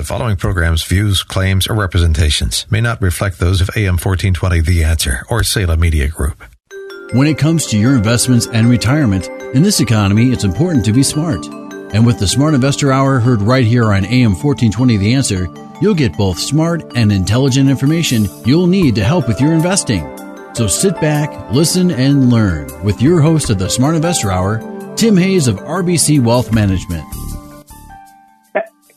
The following program's views, claims, or representations may not reflect those of AM 1420 The Answer or Salem Media Group. When it comes to your investments and retirement, in this economy, it's important to be smart. And with the Smart Investor Hour heard right here on AM 1420 The Answer, you'll get both smart and intelligent information you'll need to help with your investing. So sit back, listen, and learn with your host of the Smart Investor Hour, Tim Hayes of RBC Wealth Management.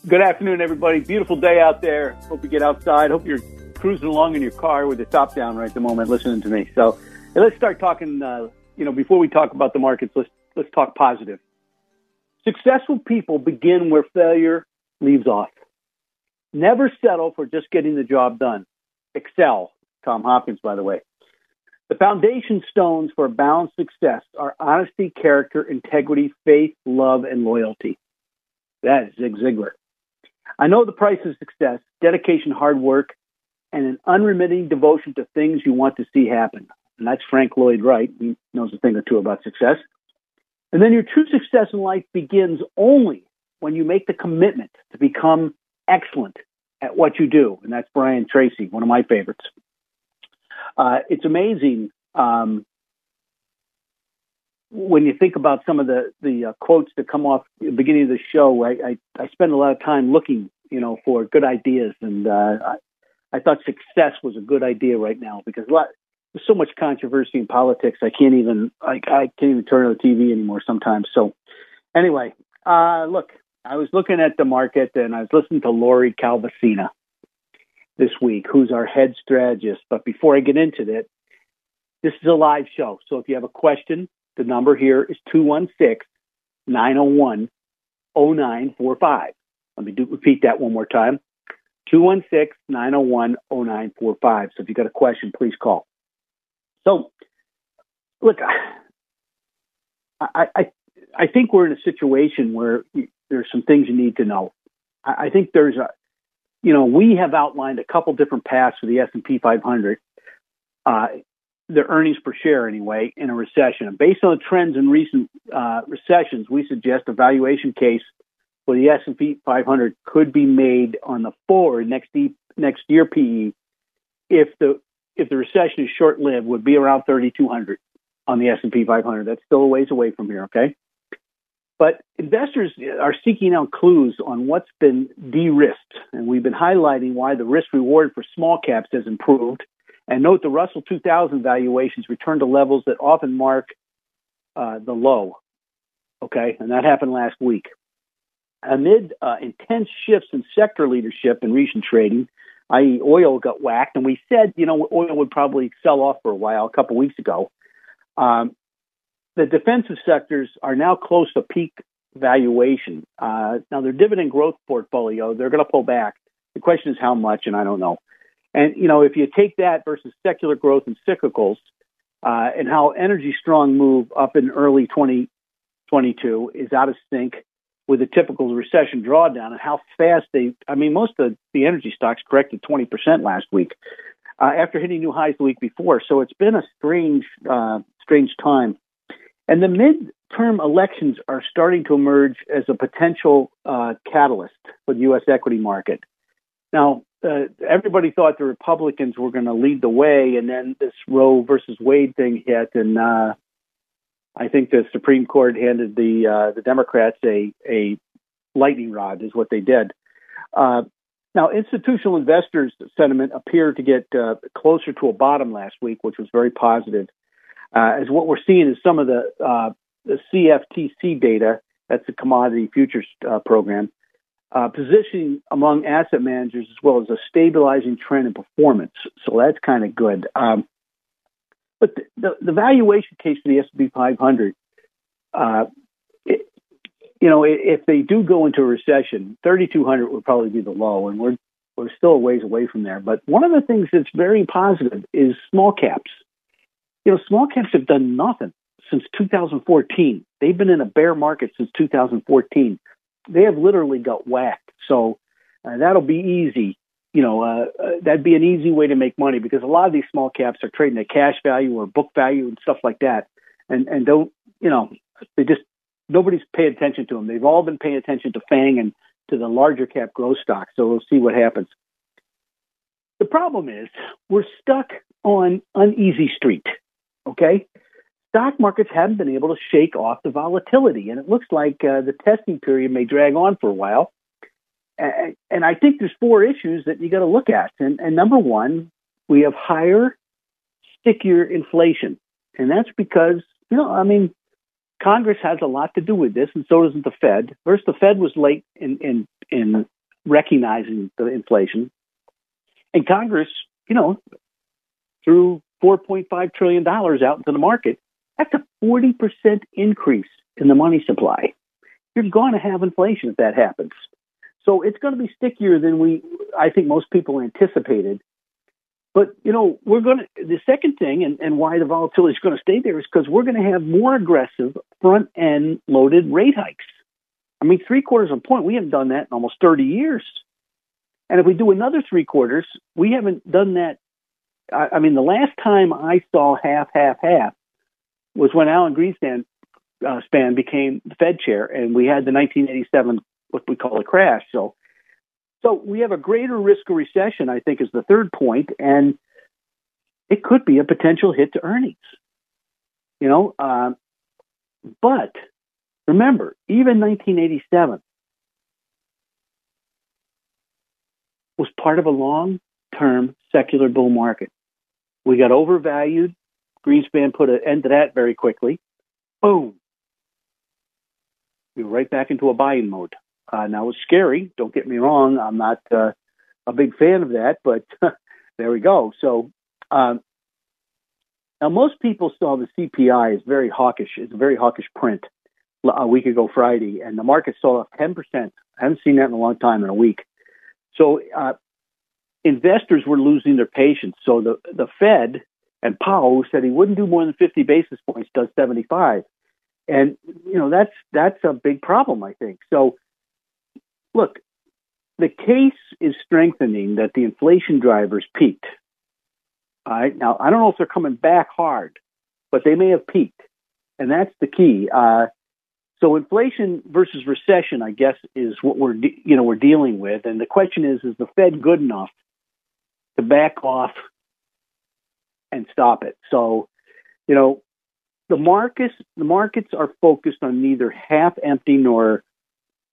Good afternoon, everybody. Beautiful day out there. Hope you get outside. Hope you're cruising along in your car with the top down right at the moment, listening to me. So let's start talking. Uh, you know, before we talk about the markets, let's let's talk positive. Successful people begin where failure leaves off. Never settle for just getting the job done. Excel. Tom Hopkins, by the way. The foundation stones for a balanced success are honesty, character, integrity, faith, love, and loyalty. That is Zig Ziglar. I know the price of success, dedication, hard work, and an unremitting devotion to things you want to see happen. And that's Frank Lloyd Wright. He knows a thing or two about success. And then your true success in life begins only when you make the commitment to become excellent at what you do. And that's Brian Tracy, one of my favorites. Uh, it's amazing um, when you think about some of the the uh, quotes that come off the beginning of the show, I, I, I spend a lot of time looking, you know, for good ideas, and uh, I, I thought success was a good idea right now because a lot, there's so much controversy in politics. I can't even I, I can't even turn on the TV anymore sometimes. So anyway, uh, look, I was looking at the market and I was listening to Lori Calvasina this week, who's our head strategist. But before I get into that, this is a live show. So if you have a question, the number here is 216 901 0945. Let me do, repeat that one more time 216 901 0945. So if you've got a question, please call. So, look, I, I, I think we're in a situation where there's some things you need to know. I, I think there's a, you know, we have outlined a couple different paths for the S&P 500. Uh, the earnings per share anyway in a recession. And based on the trends in recent uh, recessions, we suggest a valuation case for the S&P 500 could be made on the forward next e- next year PE if the if the recession is short lived would be around 3200 on the S&P 500. That's still a ways away from here, okay? But investors are seeking out clues on what's been de-risked, and we've been highlighting why the risk reward for small caps has improved and note the Russell 2000 valuations return to levels that often mark uh, the low. Okay, and that happened last week. Amid uh, intense shifts in sector leadership in recent trading, i.e., oil got whacked, and we said, you know, oil would probably sell off for a while a couple weeks ago. Um, the defensive sectors are now close to peak valuation. Uh, now, their dividend growth portfolio, they're going to pull back. The question is how much, and I don't know. And you know, if you take that versus secular growth and cyclicals, uh, and how energy strong move up in early 2022 is out of sync with a typical recession drawdown, and how fast they, I mean, most of the energy stocks corrected 20% last week uh, after hitting new highs the week before. So it's been a strange, uh, strange time. And the midterm elections are starting to emerge as a potential uh, catalyst for the U.S. equity market. Now, uh, everybody thought the Republicans were going to lead the way, and then this Roe versus Wade thing hit, and uh, I think the Supreme Court handed the uh, the Democrats a a lightning rod, is what they did. Uh, now, institutional investors' sentiment appeared to get uh, closer to a bottom last week, which was very positive. Uh, as what we're seeing is some of the the CFTC data, that's the Commodity Futures Program, uh, positioning among asset managers as well as a stabilizing trend in performance. So that's kind of good. Um, but the, the, the, valuation case for the S&P 500, uh, it, you know, if they do go into a recession, 3,200 would probably be the low, and we're we're still a ways away from there. But one of the things that's very positive is small caps. You know, small caps have done nothing since 2014. They've been in a bear market since 2014. They have literally got whacked. So uh, that'll be easy. You know, uh, uh, that'd be an easy way to make money because a lot of these small caps are trading at cash value or book value and stuff like that, and and don't you know they just nobody's paying attention to them. They've all been paying attention to Fang and to the larger cap growth stocks. So we'll see what happens. The problem is we're stuck on uneasy street. Okay, stock markets haven't been able to shake off the volatility, and it looks like uh, the testing period may drag on for a while. And, and I think there's four issues that you got to look at. And, and number one, we have higher, stickier inflation, and that's because you know, I mean, Congress has a lot to do with this, and so does the Fed. First, the Fed was late in in, in recognizing the inflation, and Congress, you know, threw 4.5 trillion dollars out into the market. That's a 40 percent increase in the money supply. You're going to have inflation if that happens. So it's going to be stickier than we, I think, most people anticipated. But you know, we're going to the second thing, and, and why the volatility is going to stay there is because we're going to have more aggressive front end loaded rate hikes. I mean, three quarters of a point. We haven't done that in almost thirty years. And if we do another three quarters, we haven't done that. I, I mean, the last time I saw half, half, half was when Alan Greenspan uh, span became the Fed chair, and we had the 1987 what we call a crash. So so we have a greater risk of recession, I think, is the third point, and it could be a potential hit to earnings. You know, uh, but remember, even 1987 was part of a long-term secular bull market. We got overvalued. Greenspan put an end to that very quickly. Boom. We were right back into a buying mode. Uh, now it's scary. Don't get me wrong. I'm not uh, a big fan of that, but there we go. So um, now most people saw the CPI is very hawkish. It's a very hawkish print a week ago Friday, and the market sold off 10%. I haven't seen that in a long time in a week. So uh, investors were losing their patience. So the the Fed and Powell who said he wouldn't do more than 50 basis points, does 75, and you know that's that's a big problem. I think so look, the case is strengthening that the inflation drivers peaked. All right. Now, I don't know if they're coming back hard, but they may have peaked. And that's the key. Uh, so inflation versus recession, I guess, is what we're de- you know we're dealing with. And the question is, is the Fed good enough to back off and stop it? So, you know, the markets the markets are focused on neither half empty nor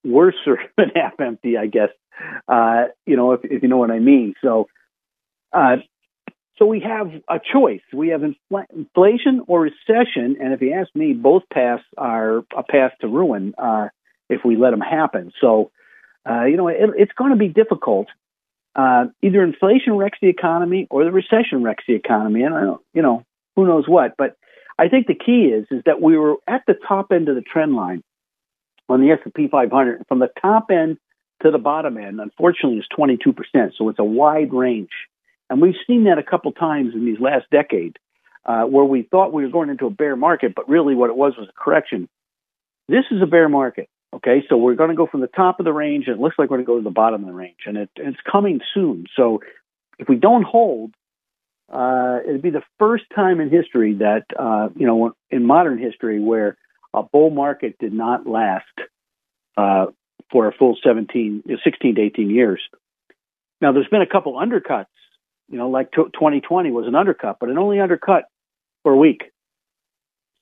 worse than half empty, I guess. Uh, you know, if, if you know what I mean. So, uh, so we have a choice. We have infl- inflation or recession, and if you ask me, both paths are a path to ruin uh, if we let them happen. So, uh, you know, it, it's going to be difficult. Uh, either inflation wrecks the economy or the recession wrecks the economy, and I don't, you know, who knows what. But I think the key is is that we were at the top end of the trend line on the S&P 500 from the top end to the bottom end, unfortunately, is 22%. So it's a wide range. And we've seen that a couple times in these last decade uh, where we thought we were going into a bear market, but really what it was was a correction. This is a bear market. Okay, so we're going to go from the top of the range, and it looks like we're going to go to the bottom of the range, and it, it's coming soon. So if we don't hold, uh, it'd be the first time in history that, uh, you know, in modern history where a bull market did not last uh, for a full 17, 16 to 18 years. Now, there's been a couple undercuts, you know, like 2020 was an undercut, but it only undercut for a week.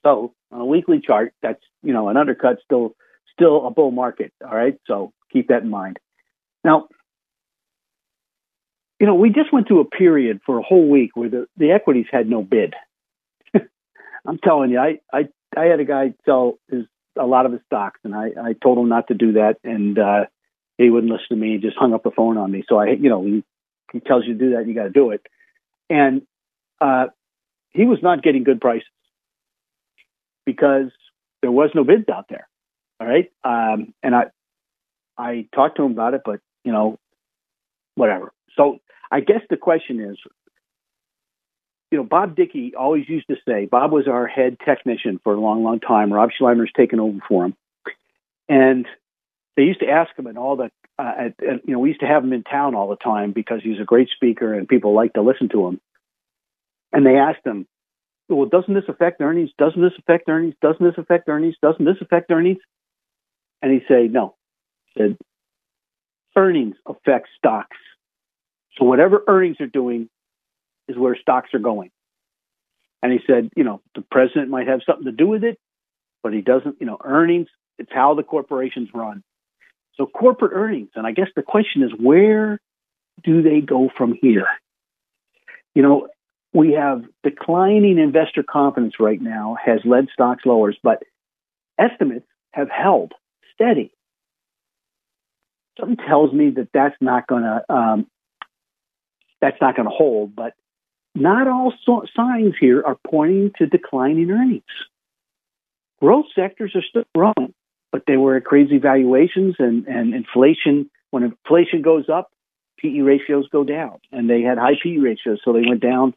So on a weekly chart, that's, you know, an undercut still, still a bull market. All right. So keep that in mind. Now, you know, we just went through a period for a whole week where the, the equities had no bid. I'm telling you, I, I I had a guy sell his a lot of his stocks, and I, I told him not to do that, and uh, he wouldn't listen to me. He just hung up the phone on me. So I, you know, he, he tells you to do that, you got to do it. And uh, he was not getting good prices because there was no bids out there. All right. Um, and I, I talked to him about it, but you know, whatever. So I guess the question is, you know, Bob Dickey always used to say, Bob was our head technician for a long, long time. Rob Sluymer's taken over for him. And they used to ask him and all the, uh, at, at, you know, we used to have him in town all the time because he was a great speaker and people liked to listen to him. And they asked him, well, doesn't this affect earnings? Doesn't this affect earnings? Doesn't this affect earnings? Doesn't this affect earnings? And he said, no. He said, earnings affect stocks. So whatever earnings are doing is where stocks are going. And he said, you know, the president might have something to do with it, but he doesn't, you know, earnings, it's how the corporations run. So corporate earnings, and I guess the question is where do they go from here? You know, we have declining investor confidence right now has led stocks lowers, but estimates have held steady. Something tells me that that's not going to um, that's not going to hold. But not all so- signs here are pointing to declining earnings. Growth sectors are still growing, but they were at crazy valuations and, and inflation. When inflation goes up, PE ratios go down, and they had high PE ratios, so they went down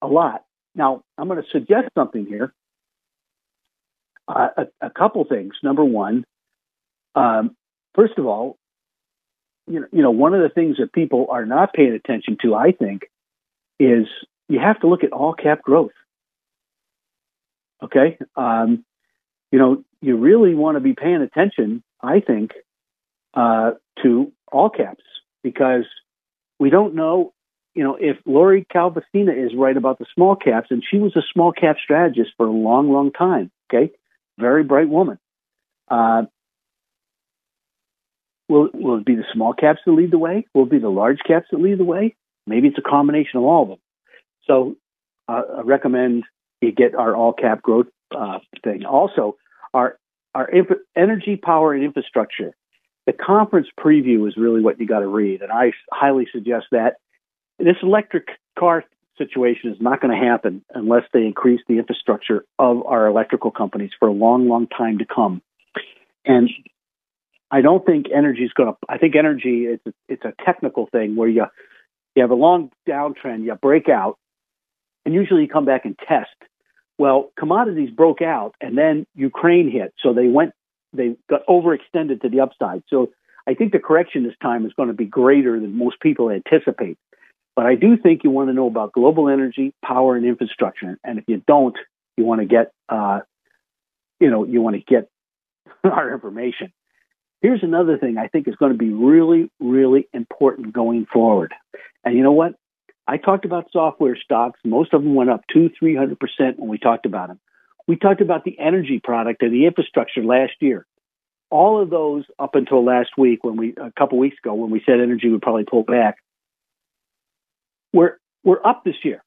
a lot. Now, I'm going to suggest something here. A, a, couple things. Number one, um, first of all, you know, you know, one of the things that people are not paying attention to, I think, is you have to look at all cap growth. Okay, um, you know, you really want to be paying attention, I think, uh, to all caps because we don't know you know, if Lori Calvasina is right about the small caps, and she was a small cap strategist for a long, long time, okay, very bright woman. Uh, will will it be the small caps that lead the way? Will it be the large caps that lead the way? Maybe it's a combination of all of them. So uh, I recommend you get our all cap growth uh, thing. Also, our our inf- energy, power, and infrastructure. The conference preview is really what you got to read, and I highly suggest that this electric car situation is not going to happen unless they increase the infrastructure of our electrical companies for a long, long time to come. And I don't think energy is going to. I think energy is it's a technical thing where you you have a long downtrend, you break out, and usually you come back and test. Well, commodities broke out, and then Ukraine hit, so they went they got overextended to the upside. So I think the correction this time is going to be greater than most people anticipate. But I do think you want to know about global energy, power, and infrastructure. And if you don't, you want to get, uh, you know, you want to get our information. Here's another thing I think is going to be really, really important going forward. And you know what? I talked about software stocks. Most of them went up two, three hundred percent when we talked about them. We talked about the energy product and the infrastructure last year. All of those up until last week, when we a couple weeks ago, when we said energy would probably pull back, we're we're up this year.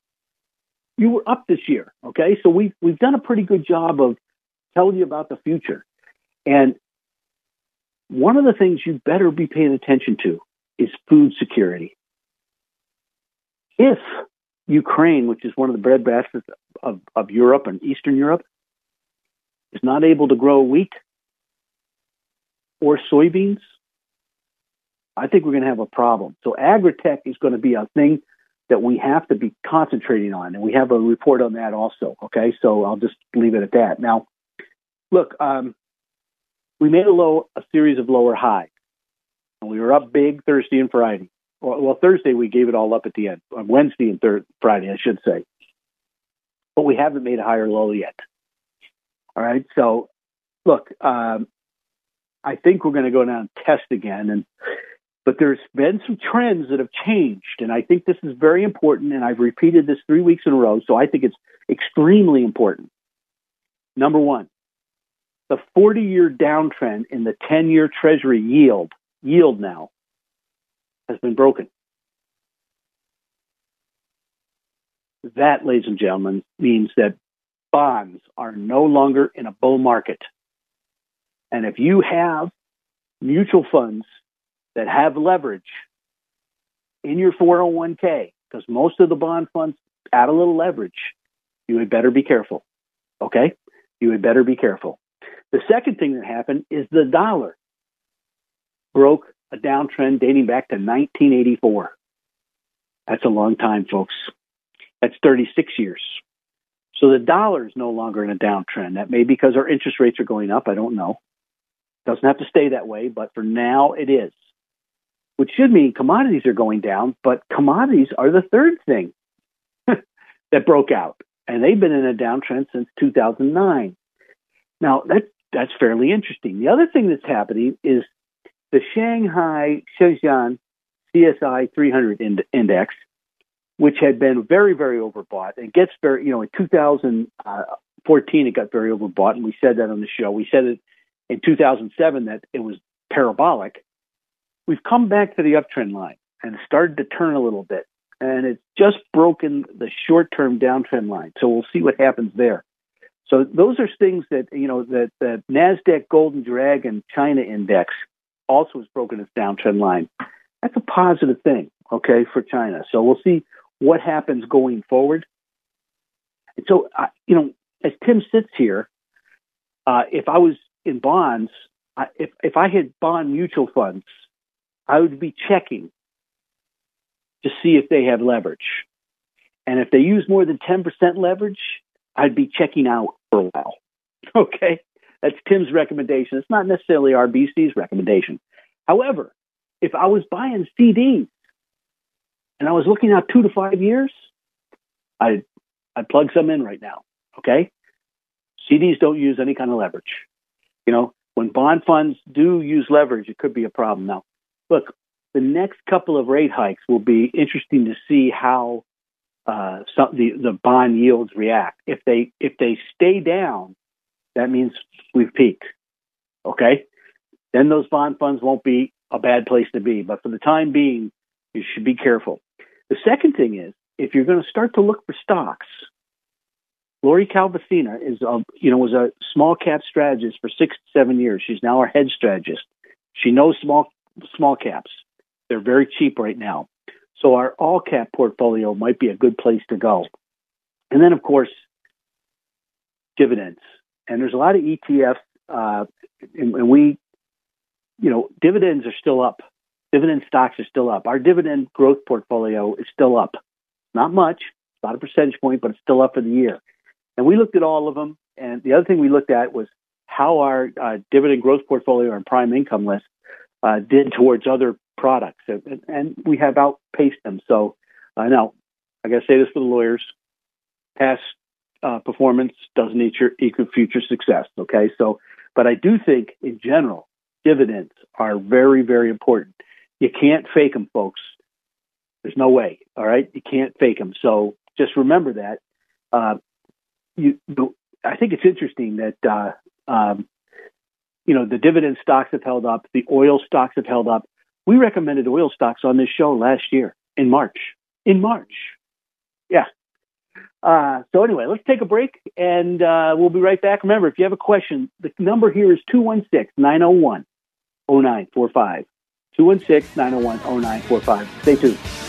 You were up this year, okay? So we've we've done a pretty good job of telling you about the future. And one of the things you better be paying attention to is food security. If Ukraine, which is one of the breadbaskets of, of Europe and Eastern Europe, is not able to grow wheat or soybeans, I think we're going to have a problem. So agri-tech is going to be a thing that we have to be concentrating on. And we have a report on that also. Okay. So I'll just leave it at that. Now, look, um, we made a low, a series of lower highs. And we were up big Thursday and Friday. Well, Thursday we gave it all up at the end. On Wednesday and thir- Friday, I should say. But we haven't made a higher low yet. All right. So, look, um, I think we're going to go down and test again. And but there's been some trends that have changed, and I think this is very important. And I've repeated this three weeks in a row, so I think it's extremely important. Number one, the 40 year downtrend in the 10 year Treasury yield, yield now, has been broken. That, ladies and gentlemen, means that bonds are no longer in a bull market. And if you have mutual funds that have leverage in your 401k, because most of the bond funds add a little leverage, you had better be careful. Okay? You had better be careful. The second thing that happened is the dollar broke a downtrend dating back to 1984. That's a long time, folks. That's 36 years. So the dollar is no longer in a downtrend. That may be because our interest rates are going up. I don't know. Doesn't have to stay that way, but for now it is. Which should mean commodities are going down, but commodities are the third thing that broke out. And they've been in a downtrend since 2009. Now, that, that's fairly interesting. The other thing that's happening is the Shanghai Shenzhen CSI 300 index, which had been very, very overbought. It gets very, you know, in 2014, it got very overbought, and we said that on the show. We said it in 2007 that it was parabolic. We've come back to the uptrend line and started to turn a little bit, and it's just broken the short term downtrend line. So we'll see what happens there. So those are things that, you know, that the NASDAQ Golden Dragon China Index also has broken its downtrend line. That's a positive thing, okay, for China. So we'll see what happens going forward. And so, uh, you know, as Tim sits here, uh, if I was in bonds, I, if if I had bond mutual funds, I would be checking to see if they have leverage, and if they use more than ten percent leverage, I'd be checking out for a while. Okay, that's Tim's recommendation. It's not necessarily RBC's recommendation. However, if I was buying CDs and I was looking out two to five years, I I plug some in right now. Okay, CDs don't use any kind of leverage. You know, when bond funds do use leverage, it could be a problem. Now, look, the next couple of rate hikes will be interesting to see how uh, some, the the bond yields react. If they if they stay down, that means we've peaked. Okay, then those bond funds won't be a bad place to be. But for the time being, you should be careful. The second thing is if you're going to start to look for stocks, Lori Calvasina is a, you know was a small cap strategist for six to seven years. She's now our head strategist. She knows small small caps. They're very cheap right now. So our all cap portfolio might be a good place to go. And then of course dividends. And there's a lot of ETFs uh, and, and we you know, dividends are still up. Dividend stocks are still up. Our dividend growth portfolio is still up. Not much, not a percentage point, but it's still up for the year. And we looked at all of them. And the other thing we looked at was how our uh, dividend growth portfolio and prime income list uh, did towards other products. And, and we have outpaced them. So I uh, know I got to say this for the lawyers past uh, performance doesn't equal future success. Okay. So, but I do think in general, dividends are very, very important. You can't fake them, folks. There's no way. All right, you can't fake them. So just remember that. Uh, you, I think it's interesting that uh, um, you know the dividend stocks have held up, the oil stocks have held up. We recommended oil stocks on this show last year in March. In March, yeah. Uh, so anyway, let's take a break and uh, we'll be right back. Remember, if you have a question, the number here is 216 901 0945. 216 901 0945. Stay tuned.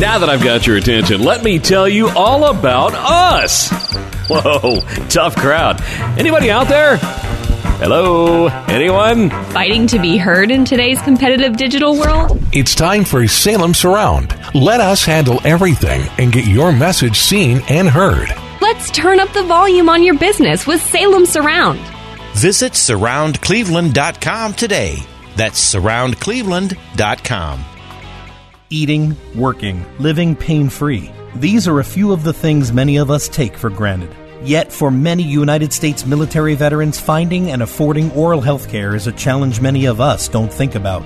Now that I've got your attention, let me tell you all about us. Whoa, tough crowd. Anybody out there? Hello? Anyone? Fighting to be heard in today's competitive digital world? It's time for Salem Surround. Let us handle everything and get your message seen and heard. Let's turn up the volume on your business with Salem Surround. Visit surroundcleveland.com today. That's surroundcleveland.com. Eating, working, living pain free. These are a few of the things many of us take for granted. Yet, for many United States military veterans, finding and affording oral health care is a challenge many of us don't think about.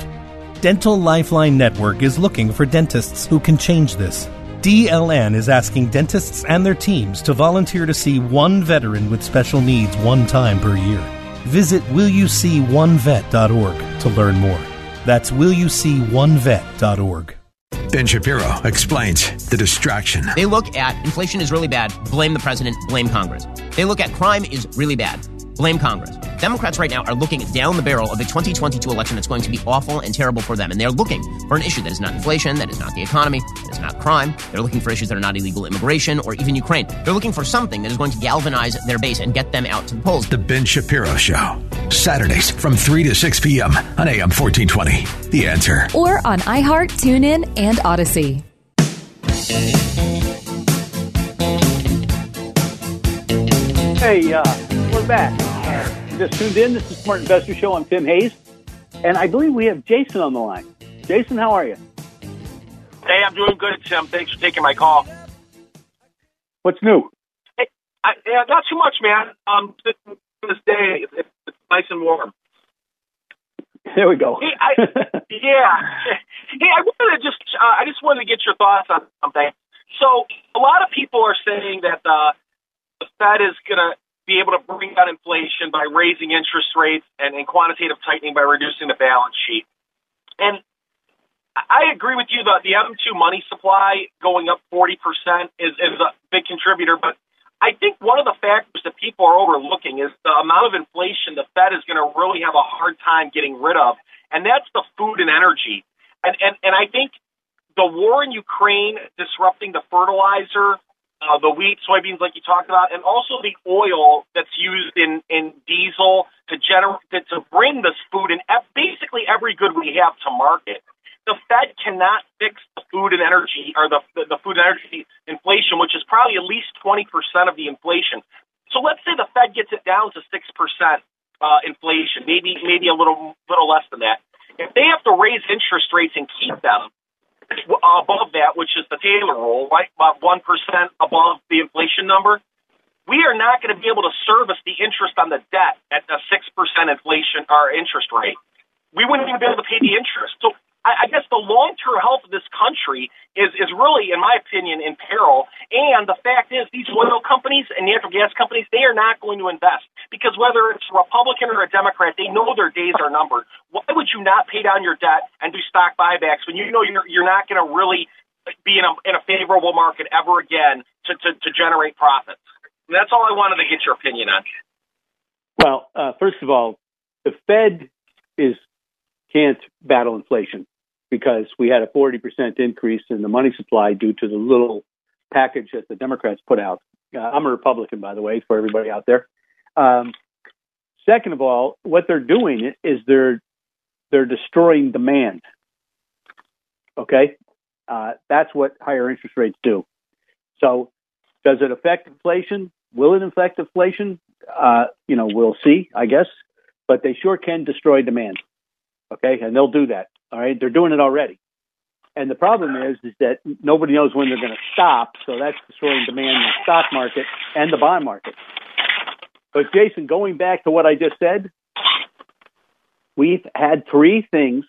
Dental Lifeline Network is looking for dentists who can change this. DLN is asking dentists and their teams to volunteer to see one veteran with special needs one time per year. Visit willyouseeonevet.org to learn more. That's willyouseeonevet.org. Ben Shapiro explains the distraction. They look at inflation is really bad, blame the president, blame Congress. They look at crime is really bad, blame Congress. Democrats right now are looking down the barrel of a 2022 election that's going to be awful and terrible for them. And they're looking for an issue that is not inflation, that is not the economy, that is not crime. They're looking for issues that are not illegal immigration or even Ukraine. They're looking for something that is going to galvanize their base and get them out to the polls. The Ben Shapiro Show. Saturdays from 3 to 6 p.m. on AM 1420. The answer. Or on iHeart, TuneIn, and Odyssey. Hey, uh, we're back. Uh, just tuned in. This is Smart Investor Show. I'm Tim Hayes, and I believe we have Jason on the line. Jason, how are you? Hey, I'm doing good, Tim. Thanks for taking my call. What's new? Hey, I, yeah, not too much, man. Um, this, this day it's, it's nice and warm. There we go. Hey, I, yeah. Hey, I wanted to just, uh, I just wanted to get your thoughts on something. So, a lot of people are saying that uh, the Fed is going to be able to bring down inflation by raising interest rates and, and quantitative tightening by reducing the balance sheet. And I agree with you that the M2 money supply going up 40% is, is a big contributor, but I think one of the factors that people are overlooking is the amount of inflation the Fed is going to really have a hard time getting rid of, and that's the food and energy. And, and, and I think the war in Ukraine disrupting the fertilizer uh, the wheat, soybeans, like you talked about, and also the oil that's used in, in diesel to generate to bring this food and basically every good we have to market. The Fed cannot fix the food and energy or the, the, the food and energy inflation, which is probably at least 20% of the inflation. So let's say the Fed gets it down to 6% uh, inflation, maybe maybe a little little less than that. If they have to raise interest rates and keep them, above that, which is the Taylor rule, right, about 1% above the inflation number, we are not going to be able to service the interest on the debt at a 6% inflation or interest rate. We wouldn't even be able to pay the interest. So I, I guess the long term health of this country is, is really, in my opinion, in peril. And the fact is, these oil companies and natural gas companies, they are not going to invest because whether it's a Republican or a Democrat, they know their days are numbered. Why would you not pay down your debt and do stock buybacks when you know you're, you're not going to really be in a, in a favorable market ever again to, to, to generate profits? And that's all I wanted to get your opinion on. Well, uh, first of all, the Fed is can't battle inflation because we had a 40% increase in the money supply due to the little package that the Democrats put out. Uh, I'm a Republican, by the way, for everybody out there. Um, second of all, what they're doing is they're they're destroying demand. Okay, uh, that's what higher interest rates do. So, does it affect inflation? Will it affect inflation? Uh, you know, we'll see, I guess. But they sure can destroy demand. Okay, and they'll do that. All right, they're doing it already. And the problem is, is that nobody knows when they're going to stop. So that's destroying demand in the stock market and the bond market. But Jason, going back to what I just said, we've had three things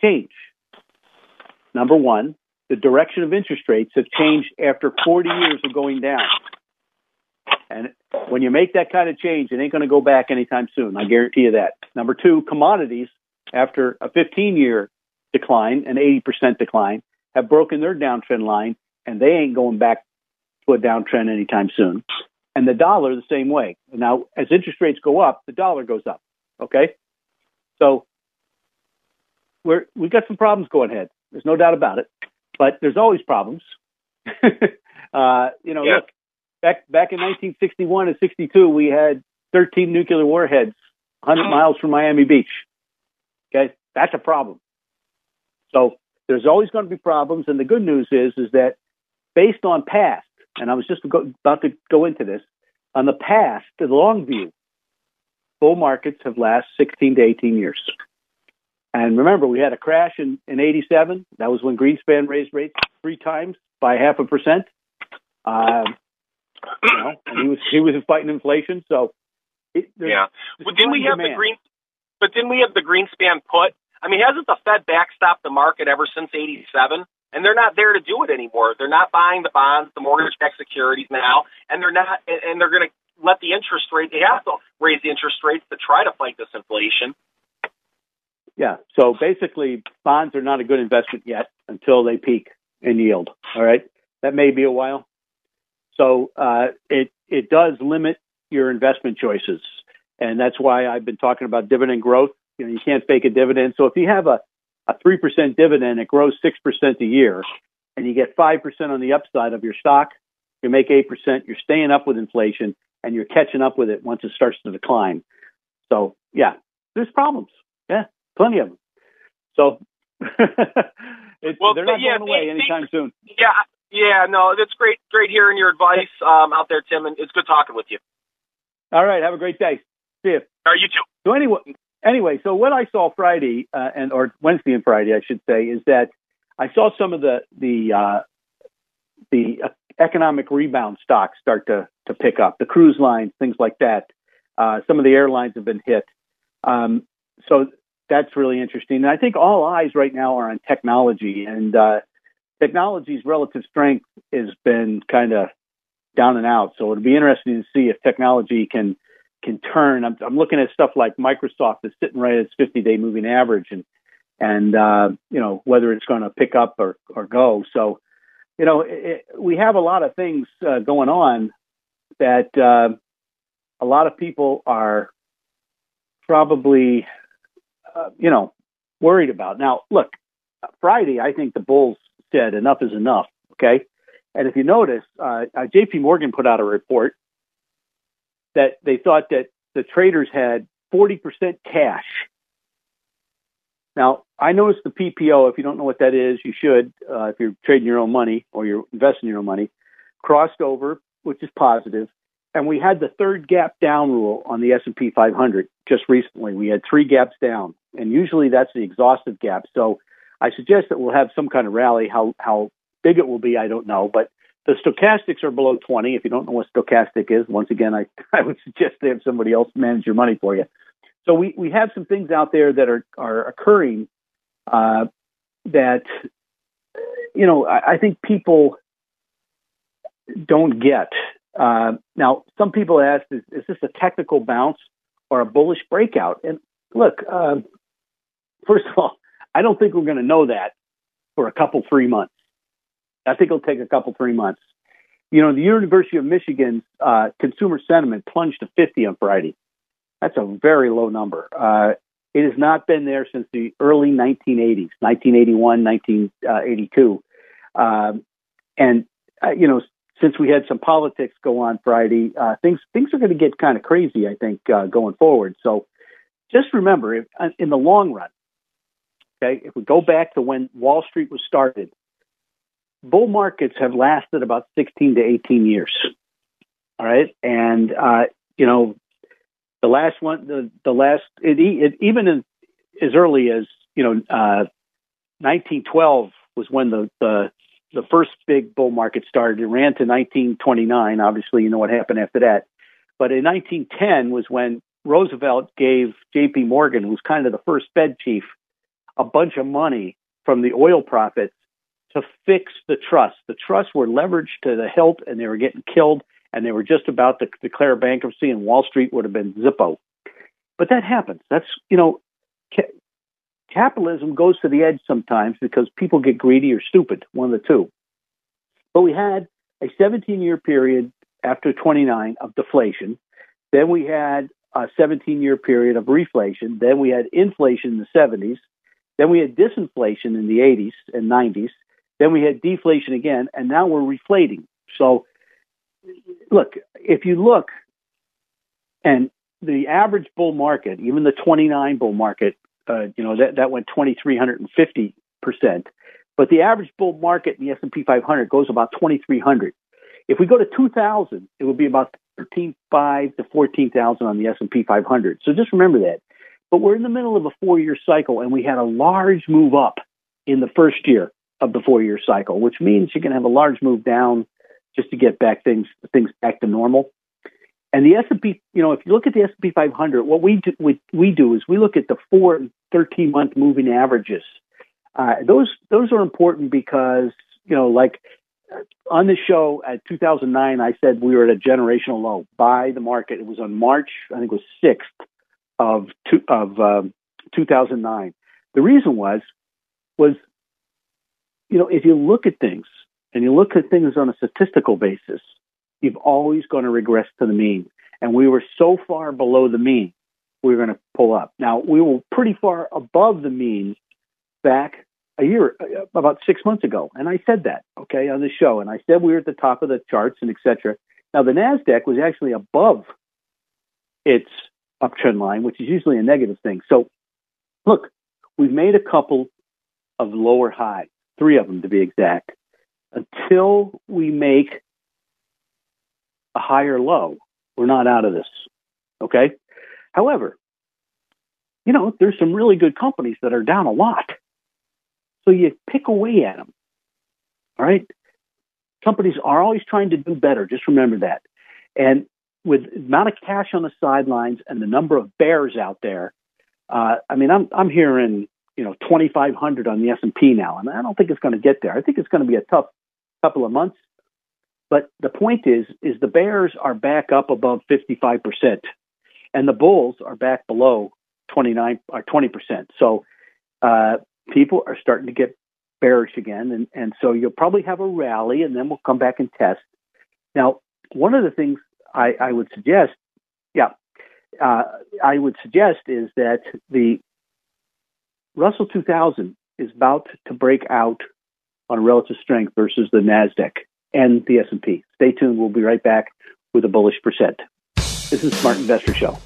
change. Number one, the direction of interest rates have changed after 40 years of going down. And when you make that kind of change, it ain't going to go back anytime soon. I guarantee you that. Number two, commodities, after a 15 year decline, an 80% decline, have broken their downtrend line, and they ain't going back to a downtrend anytime soon. And the dollar the same way. Now, as interest rates go up, the dollar goes up. Okay, so we're we got some problems going ahead. There's no doubt about it. But there's always problems. uh, you know, yeah. look back back in 1961 and 62, we had 13 nuclear warheads 100 miles from Miami Beach. Okay, that's a problem. So there's always going to be problems. And the good news is, is that based on past, and I was just about to go into this, on the past, the long view, bull markets have lasted 16 to 18 years. And remember, we had a crash in, in 87. That was when Greenspan raised rates three times by half a percent. Um, you know, he was he was fighting inflation. So it, yeah, well, didn't we have demand. the green? But didn't we have the Greenspan put I mean, hasn't the Fed backstopped the market ever since '87? And they're not there to do it anymore. They're not buying the bonds, the mortgage-backed securities now, and they're not. And they're going to let the interest rate. They have to raise the interest rates to try to fight this inflation. Yeah. So basically, bonds are not a good investment yet until they peak in yield. All right. That may be a while. So uh, it it does limit your investment choices, and that's why I've been talking about dividend growth. You know, you can't fake a dividend. So if you have a a three percent dividend, it grows six percent a year, and you get five percent on the upside of your stock. You make eight percent. You're staying up with inflation, and you're catching up with it once it starts to decline. So yeah, there's problems. Yeah, plenty of them. So it's, Well, they're not yeah, going away anytime soon. Yeah, yeah, no, that's great, great hearing your advice um, out there, Tim, and it's good talking with you. All right, have a great day. See you. All right, you too. So anyway, anyway, so what I saw Friday uh, and or Wednesday and Friday, I should say, is that I saw some of the the uh, the uh, economic rebound stocks start to to pick up. The cruise lines, things like that. Uh, some of the airlines have been hit. Um, so that's really interesting. And I think all eyes right now are on technology, and uh, technology's relative strength has been kind of down and out. So it'll be interesting to see if technology can can turn. I'm, I'm looking at stuff like Microsoft that's sitting right at its 50 day moving average, and and uh, you know whether it's going to pick up or or go. So you know it, we have a lot of things uh, going on that uh, a lot of people are probably uh, you know worried about. Now, look, Friday I think the Bulls said enough is enough. Okay. And if you notice, uh, uh, J.P. Morgan put out a report that they thought that the traders had 40% cash. Now, I noticed the PPO. If you don't know what that is, you should. Uh, if you're trading your own money or you're investing your own money, crossed over, which is positive. And we had the third gap down rule on the S&P 500 just recently. We had three gaps down, and usually that's the exhaustive gap. So I suggest that we'll have some kind of rally. How how big it will be, I don't know. But the stochastics are below 20. If you don't know what stochastic is, once again, I, I would suggest to have somebody else manage your money for you. So we, we have some things out there that are, are occurring uh, that, you know, I, I think people don't get. Uh, now, some people ask, is, is this a technical bounce or a bullish breakout? And look, uh, first of all, I don't think we're going to know that for a couple, three months. I think it'll take a couple, three months. You know, the University of Michigan's uh, consumer sentiment plunged to 50 on Friday. That's a very low number. Uh, it has not been there since the early 1980s, 1981, 1982. Um, and, uh, you know, since we had some politics go on Friday, uh, things things are going to get kind of crazy, I think, uh, going forward. So just remember, if, uh, in the long run, okay, if we go back to when Wall Street was started, bull markets have lasted about 16 to 18 years. All right. And, uh, you know, the last one, the, the last, it, it even in, as early as, you know, uh, 1912 was when the, the, the first big bull market started. It ran to 1929. Obviously, you know what happened after that. But in 1910 was when Roosevelt gave J.P. Morgan, who was kind of the first Fed chief, a bunch of money from the oil profits to fix the trust. The trusts were leveraged to the hilt and they were getting killed and they were just about to declare bankruptcy and Wall Street would have been Zippo. But that happens. That's, you know, ca- capitalism goes to the edge sometimes because people get greedy or stupid, one of the two. But we had a 17 year period after 29 of deflation. Then we had a 17 year period of reflation. Then we had inflation in the 70s. Then we had disinflation in the 80s and 90s. Then we had deflation again, and now we're reflating. So, look, if you look, and the average bull market, even the 29 bull market, uh, you know that that went 2,350 percent, but the average bull market in the S&P 500 goes about 2,300. If we go to 2,000, it would be about 13,500 to 14,000 on the S&P 500. So just remember that. But we're in the middle of a four-year cycle, and we had a large move up in the first year of the four-year cycle, which means going to have a large move down just to get back things things back to normal. And the S&P, you know, if you look at the S&P 500, what we do, we, we do is we look at the four and 13 month moving averages. Uh, those those are important because you know, like on the show at 2009, I said we were at a generational low. by the market. It was on March, I think it was sixth of two, of um, 2009. The reason was was you know if you look at things and you look at things on a statistical basis, you've always going to regress to the mean. And we were so far below the mean, we were going to pull up. Now we were pretty far above the mean back a year, about six months ago, and I said that okay on the show, and I said we were at the top of the charts and etc. Now the Nasdaq was actually above its uptrend line, which is usually a negative thing. So look, we've made a couple of lower highs, three of them to be exact. Until we make a higher low, we're not out of this. Okay. However, you know, there's some really good companies that are down a lot. So you pick away at them. All right. Companies are always trying to do better. Just remember that. And with amount of cash on the sidelines and the number of bears out there, uh, I mean, I'm I'm hearing you know 2,500 on the S and P now, and I don't think it's going to get there. I think it's going to be a tough couple of months. But the point is, is the bears are back up above 55 percent, and the bulls are back below 29 or 20 percent. So uh, people are starting to get bearish again, and, and so you'll probably have a rally, and then we'll come back and test. Now, one of the things I, I would suggest, yeah, uh, I would suggest is that the Russell 2000 is about to break out on relative strength versus the Nasdaq and the S&P. Stay tuned. We'll be right back with a bullish percent. This is Smart Investor Show.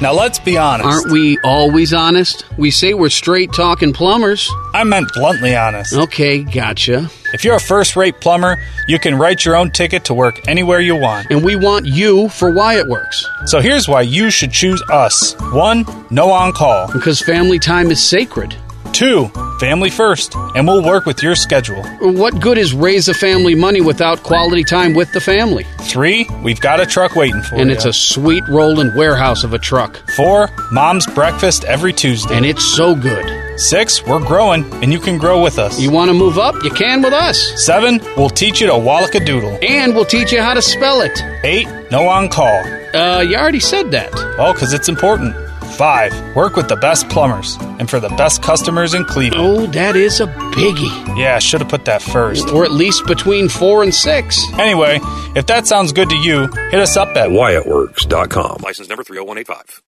Now let's be honest. Aren't we always honest? We say we're straight talking plumbers. I meant bluntly honest. Okay, gotcha. If you're a first rate plumber, you can write your own ticket to work anywhere you want. And we want you for Wyatt Works. So here's why you should choose us. One, no on call. Because family time is sacred. Two, family first, and we'll work with your schedule. What good is raise a family money without quality time with the family? Three, we've got a truck waiting for and you. And it's a sweet rolling warehouse of a truck. Four, mom's breakfast every Tuesday. And it's so good. Six, we're growing, and you can grow with us. You want to move up? You can with us. Seven, we'll teach you to Wallackadoodle. And we'll teach you how to spell it. Eight, no on call. Uh, you already said that. Oh, because it's important. Five, work with the best plumbers and for the best customers in Cleveland. Oh, that is a biggie. Yeah, I should have put that first. Or at least between four and six. Anyway, if that sounds good to you, hit us up at WyattWorks.com. License number 30185.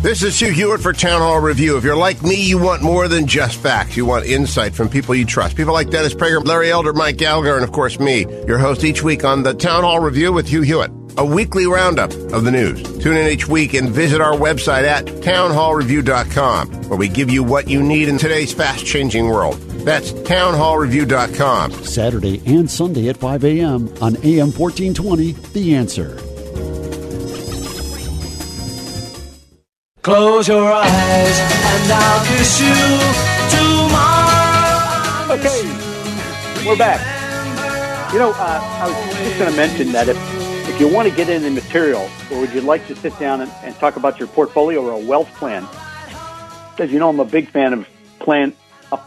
This is Hugh Hewitt for Town Hall Review. If you're like me, you want more than just facts. You want insight from people you trust. People like Dennis Prager, Larry Elder, Mike Gallagher, and of course me, your host each week on the Town Hall Review with Hugh Hewitt. A weekly roundup of the news. Tune in each week and visit our website at townhallreview.com, where we give you what you need in today's fast changing world. That's townhallreview.com. Saturday and Sunday at 5 a.m. on AM 1420, The Answer. Close your eyes and I'll kiss you tomorrow. Okay, we're back. You know, uh, I was just going to mention that if, if you want to get into material, or would you like to sit down and, and talk about your portfolio or a wealth plan? Because you know, I'm a big fan of plan.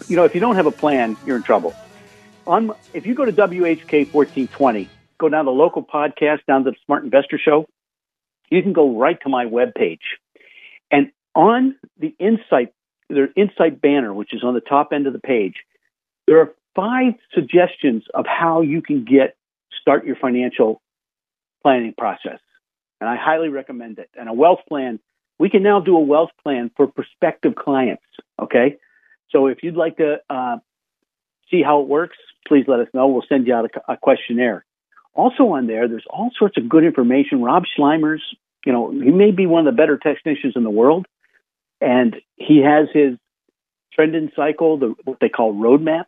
You know, if you don't have a plan, you're in trouble. On if you go to WHK 1420, go down to local podcast, down to the Smart Investor Show, you can go right to my webpage. And on the insight, their insight banner, which is on the top end of the page, there are five suggestions of how you can get start your financial planning process. And I highly recommend it. And a wealth plan, we can now do a wealth plan for prospective clients. Okay. So if you'd like to uh, see how it works, please let us know. We'll send you out a, a questionnaire. Also on there, there's all sorts of good information. Rob Sluymer's, you know, he may be one of the better technicians in the world, and he has his trend and cycle, the what they call roadmap.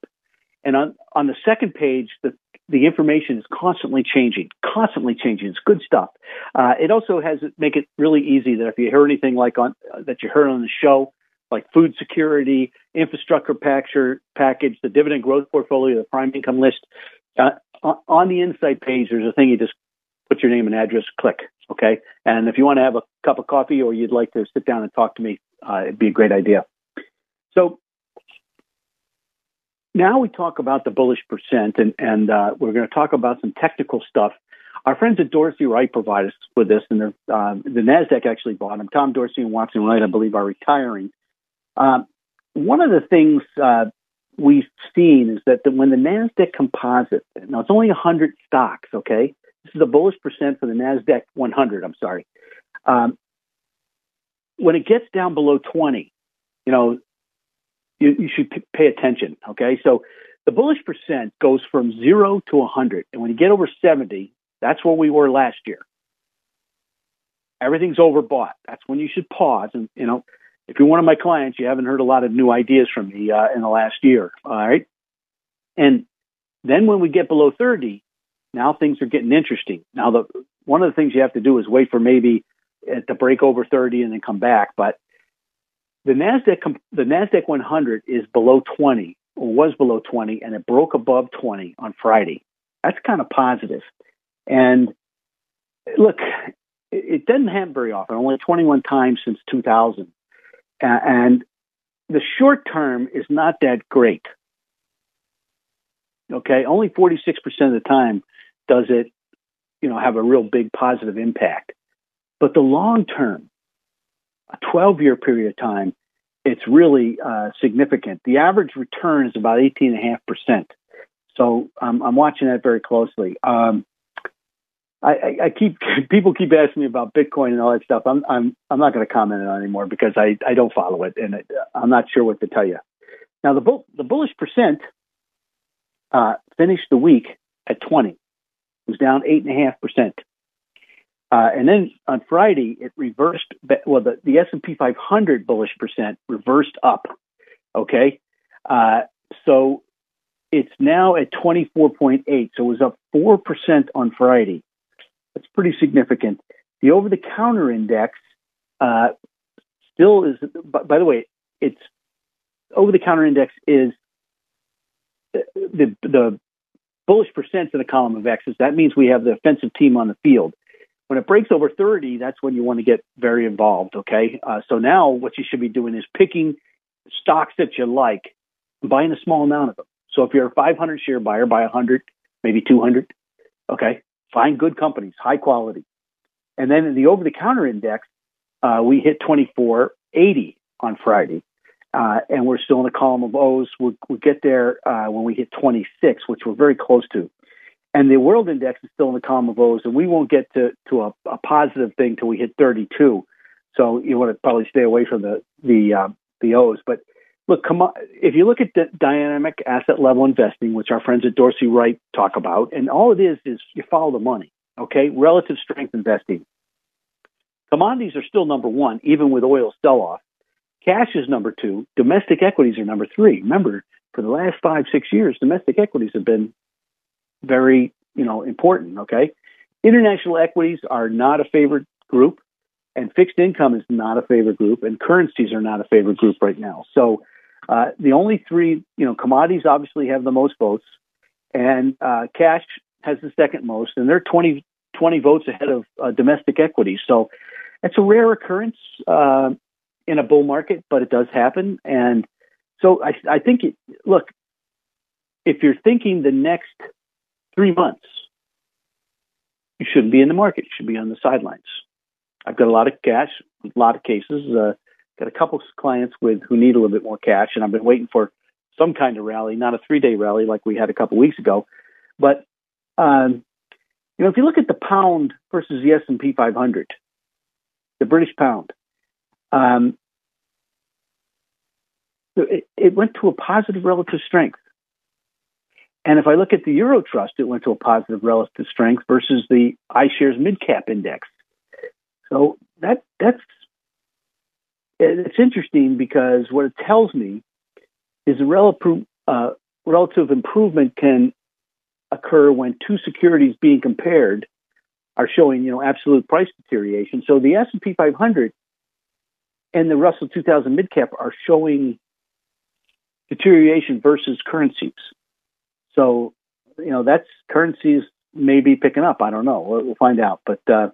And on on the second page, the the information is constantly changing, constantly changing. It's good stuff. Uh, it also has make it really easy that if you hear anything like on uh, that you heard on the show, like food security, infrastructure package, the dividend growth portfolio, the prime income list, uh, on the insight page, there's a thing you just put your name and address, click. Okay. And if you want to have a cup of coffee or you'd like to sit down and talk to me, uh, it'd be a great idea. So now we talk about the bullish percent, and, and uh, we're going to talk about some technical stuff. Our friends at Dorsey Wright provide us with this, and uh, the Nasdaq actually bought them. Tom Dorsey and Watson Wright, I believe, are retiring. Um, one of the things uh, we've seen is that the, when the Nasdaq Composite, now it's only 100 stocks, okay? This is a bullish percent for the Nasdaq 100. I'm sorry. Um, when it gets down below 20, you know, you, you should p- pay attention. Okay, so the bullish percent goes from zero to 100, and when you get over 70, that's where we were last year. Everything's overbought. That's when you should pause. And you know, if you're one of my clients, you haven't heard a lot of new ideas from me uh, in the last year. All right, and then when we get below 30, now things are getting interesting. Now the one of the things you have to do is wait for maybe uh, to break over 30 and then come back. But the Nasdaq the Nasdaq 100 is below 20 or was below 20 and it broke above 20 on Friday. That's kind of positive. And look, it doesn't happen very often, only 21 times since 2000. And the short term is not that great. Okay, only 46% of the time does it, you know, have a real big positive impact. But the long term, a 12 year period of time, it's really uh, significant. The average return is about 18.5%. So um, I'm watching that very closely. Um, I, I, keep people keep asking me about Bitcoin and all that stuff. I'm I'm I'm not going to comment on it anymore because I, I don't follow it and it, I'm not sure what to tell you. Now the bull, the bullish percent uh, finished the week at 20. Was down eight and a half percent. Uh, and then on Friday, it reversed. Well, the, the S&P 500 bullish percent reversed up. Okay, uh, so it's now at 24.8. So it was up four percent on Friday. That's pretty significant. The over-the-counter index uh, still is. By the way, it's over-the-counter index is uh, the the bullish percents in the column of X's. That means we have the offensive team on the field. When it breaks over 30, that's when you want to get very involved, okay? Uh, so now what you should be doing is picking stocks that you like buying a small amount of them. So if you're a 500 share buyer, buy 100, maybe 200, okay? Find good companies, high quality. And then in the over the counter index, uh, we hit 2480 on Friday. Uh, and we're still in the column of O's. We'll, we'll get there uh, when we hit 26, which we're very close to and the world index is still in the column of O's, and we won't get to to a, a positive thing till we hit 32. So you want to probably stay away from the the uh, the O's. But look, come on, if you look at the dynamic asset level investing, which our friends at Dorsey Wright talk about, and all it is is you follow the money. Okay, relative strength investing. Commodities are still number one, even with oil sell off. Cash is number two. Domestic equities are number three. Remember, for the last five, six years, domestic equities have been very, you know, important. Okay. International equities are not a favorite group, and fixed income is not a favorite group, and currencies are not a favorite group right now. So uh, the only three, you know, commodities obviously have the most votes, and uh, cash has the second most, and they're 20, 20 votes ahead of uh, domestic equities. So it's a rare occurrence uh, in a bull market, but it does happen. And so I, I think, it, look, if you're thinking the next three months, you shouldn't be in the market. You should be on the sidelines. I've got a lot of cash, a lot of cases. Uh, got a couple of clients with who need a little bit more cash, and I've been waiting for some kind of rally, not a three-day rally like we had a couple weeks ago. But um, you know, if you look at the pound versus the S and P 500, the British pound, um, it, it went to a positive relative strength. And if I look at the Euro Trust, it went to a positive relative strength versus the iShares Mid Cap Index. So that that's it's interesting because what it tells me is a relative uh, relative improvement can occur when two securities being compared are showing, you know, absolute price deterioration. So the S&P 500 and the Russell 2000 midcap are showing deterioration versus currencies. So, you know, that's currencies may be picking up. I don't know. We'll, we'll find out. But uh,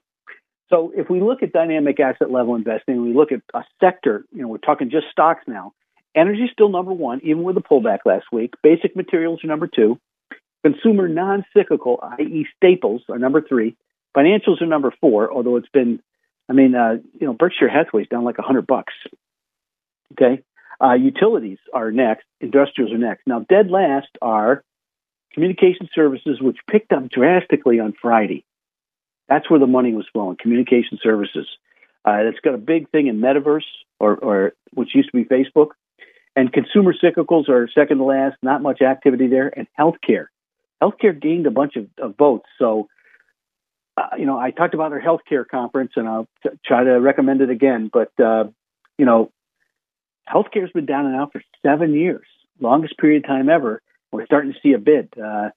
so if we look at dynamic asset level investing, we look at a sector, you know, we're talking just stocks now. Energy is still number one, even with the pullback last week. Basic materials are number two. Consumer non cyclical, i.e., staples, are number three. Financials are number four, although it's been, I mean, uh, you know, Berkshire Hathaway's down like a hundred bucks. Okay. Uh, utilities are next. Industrials are next. Now, dead last are communication services, which picked up drastically on Friday. That's where the money was flowing. Communication services. Uh, it's got a big thing in metaverse, or, or which used to be Facebook. And consumer cyclicals are second to last. Not much activity there. And healthcare. Healthcare gained a bunch of, of votes. So, uh, you know, I talked about our healthcare conference, and I'll t- try to recommend it again. But uh, you know, healthcare's been down and out for seven years, longest period of time ever. We're starting to see a bid. Uh,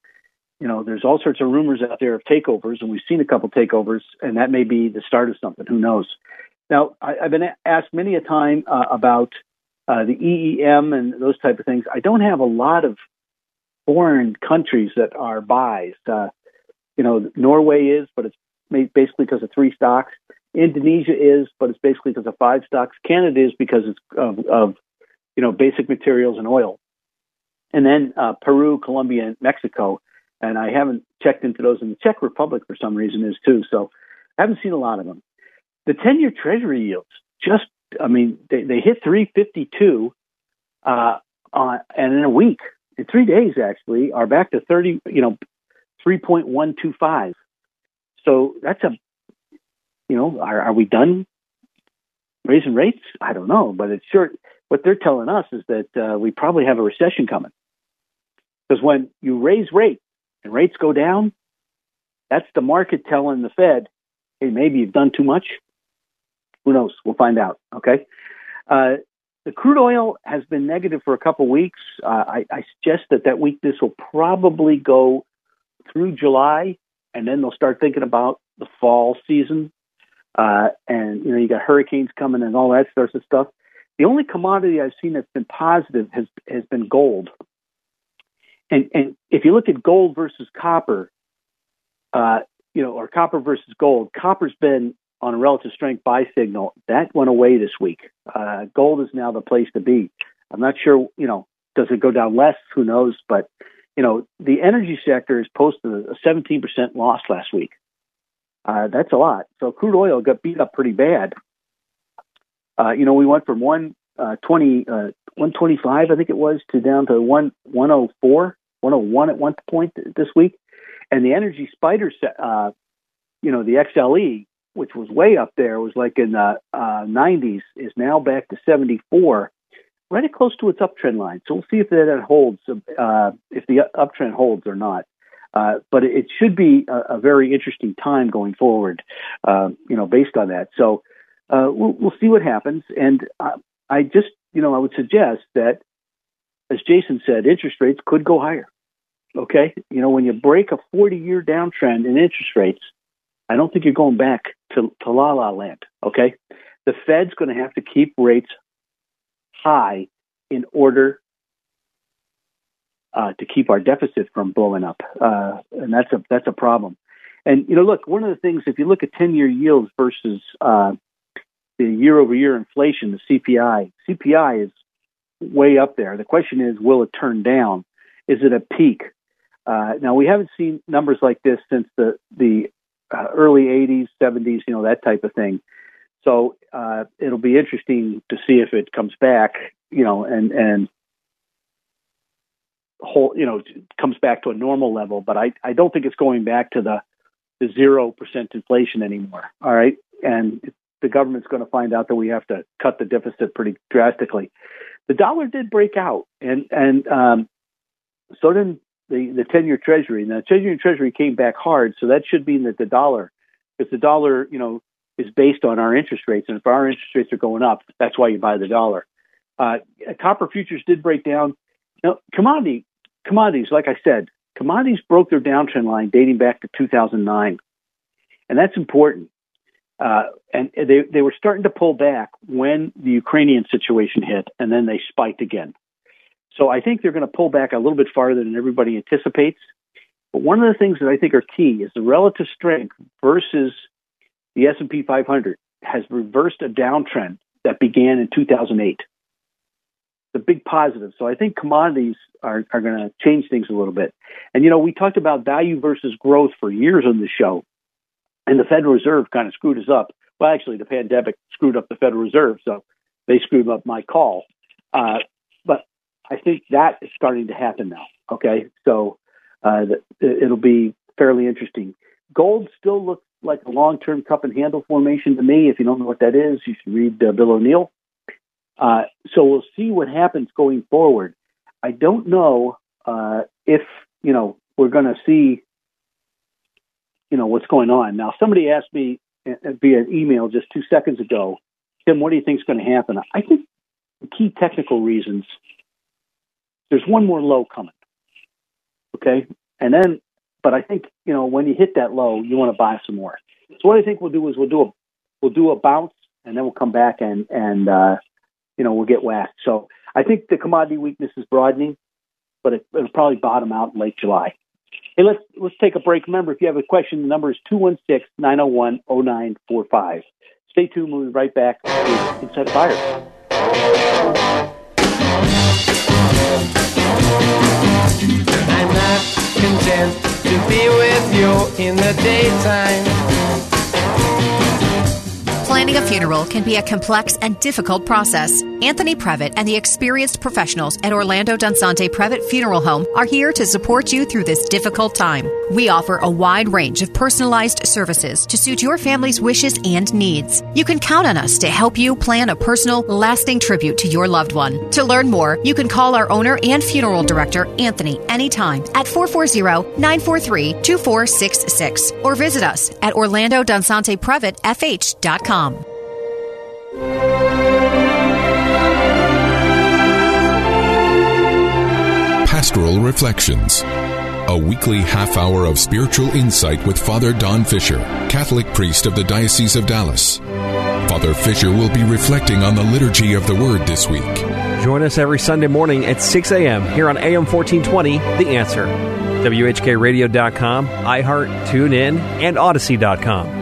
you know, there's all sorts of rumors out there of takeovers, and we've seen a couple takeovers, and that may be the start of something. Who knows? Now, I, have been asked many a time uh, about uh, the EEM and those type of things. I don't have a lot of foreign countries that are buys. Uh, you know, Norway is, but it's basically because of three stocks. Indonesia is, but it's basically because of five stocks. Canada is because it's of, of you know basic materials and oil, and then uh, Peru, Colombia, and Mexico. And I haven't checked into those. And the Czech Republic, for some reason, is too. So I haven't seen a lot of them. The ten-year Treasury yields just, I mean, they, they hit 352, uh, on, and in a week, in three days actually, are back to 30, you know, 3.125. So that's a you know, are, are we done raising rates? I don't know, but it's sure what they're telling us is that uh, we probably have a recession coming. Because when you raise rates and rates go down, that's the market telling the Fed, hey, maybe you've done too much. Who knows? We'll find out. Okay. Uh, the crude oil has been negative for a couple weeks. Uh, I, I suggest that that weakness will probably go through July, and then they'll start thinking about the fall season uh, and you know you got hurricanes coming and all that sorts of stuff. The only commodity I've seen that's been positive has has been gold. And and if you look at gold versus copper, uh, you know, or copper versus gold, copper's been on a relative strength buy signal. That went away this week. Uh, gold is now the place to be. I'm not sure, you know, does it go down less? Who knows? But you know, the energy sector has posted a 17% loss last week. Uh, that's a lot. So crude oil got beat up pretty bad. Uh, you know, we went from one uh, 20, uh, 125, I think it was, to down to one 104, 101 at one point this week. And the energy spider, uh, you know, the XLE, which was way up there, was like in the uh, 90s, is now back to 74, right close to its uptrend line. So we'll see if that holds, uh, if the uptrend holds or not. Uh, but it should be a, a, very interesting time going forward, uh, you know, based on that. So uh, we'll, we'll, see what happens. And I just, you know, I would suggest that, as Jason said, interest rates could go higher. Okay, you know, when you break a 40-year downtrend in interest rates, I don't think you're going back to, to la la land. Okay, the Fed's going to have to keep rates high in order uh, to keep our deficit from blowing up, uh, and that's a that's a problem. And you know, look, one of the things if you look at ten-year yields versus uh, the year-over-year inflation, the CPI, CPI is way up there. The question is, will it turn down? Is it a peak? Uh, now we haven't seen numbers like this since the the uh, early '80s, '70s, you know that type of thing. So uh, it'll be interesting to see if it comes back, you know, and and whole, you know, comes back to a normal level. But I, I don't think it's going back to the the zero percent inflation anymore. All right, and the government's going to find out that we have to cut the deficit pretty drastically. The dollar did break out, and and um, so did the the ten year Treasury. Now, the ten year Treasury came back hard, so that should mean that the dollar, because the dollar, you know, is based on our interest rates, and if our interest rates are going up, that's why you buy the dollar. Uh, copper futures did break down. Now, commodity commodities, like I said, commodities broke their downtrend line dating back to 2009, and that's important. Uh, and they they were starting to pull back when the Ukrainian situation hit, and then they spiked again. So I think they're going to pull back a little bit farther than everybody anticipates. But one of the things that I think are key is the relative strength versus the S&P 500 has reversed a downtrend that began in 2008. The big positive. So I think commodities are, are going to change things a little bit. And, you know, we talked about value versus growth for years on the show, and the Federal Reserve kind of screwed us up. Well, actually, the pandemic screwed up the Federal Reserve, so they screwed up my call. Uh, but I think that is starting to happen now. Okay, so uh, it'll be fairly interesting. Gold still looks like a long-term cup and handle formation to me. If you don't know what that is, you should read uh, Bill O'Neil. Uh, so we'll see what happens going forward. I don't know uh, if you know we're going to see you know what's going on now. Somebody asked me uh, via email just two seconds ago, Tim, what do you think is going to happen? I think the key technical reasons. There's one more low coming. Okay, and then but I think you know when you hit that low, you want to buy some more. So what I think we'll do is we'll do a we'll do a bounce, and then we'll come back and and uh, you know we'll get whacked. So I think the commodity weakness is broadening, but it, it'll probably bottom out in late July. Hey, let's let's take a break. Remember, if you have a question, the number is 216-901-0945. Stay tuned. We'll be right back Inside Fire. I'm not content to be with you in the daytime. Planning a funeral can be a complex and difficult process. Anthony Previtt and the experienced professionals at Orlando Dunsante Previtt Funeral Home are here to support you through this difficult time. We offer a wide range of personalized services to suit your family's wishes and needs. You can count on us to help you plan a personal, lasting tribute to your loved one. To learn more, you can call our owner and funeral director, Anthony, anytime at 440-943-2466 or visit us at orlandodunsanteprevittfh.com. Pastoral Reflections, a weekly half hour of spiritual insight with Father Don Fisher, Catholic priest of the Diocese of Dallas. Father Fisher will be reflecting on the liturgy of the Word this week. Join us every Sunday morning at 6 a.m. here on AM 1420, The Answer. WHKRadio.com, iHeart, TuneIn, and Odyssey.com.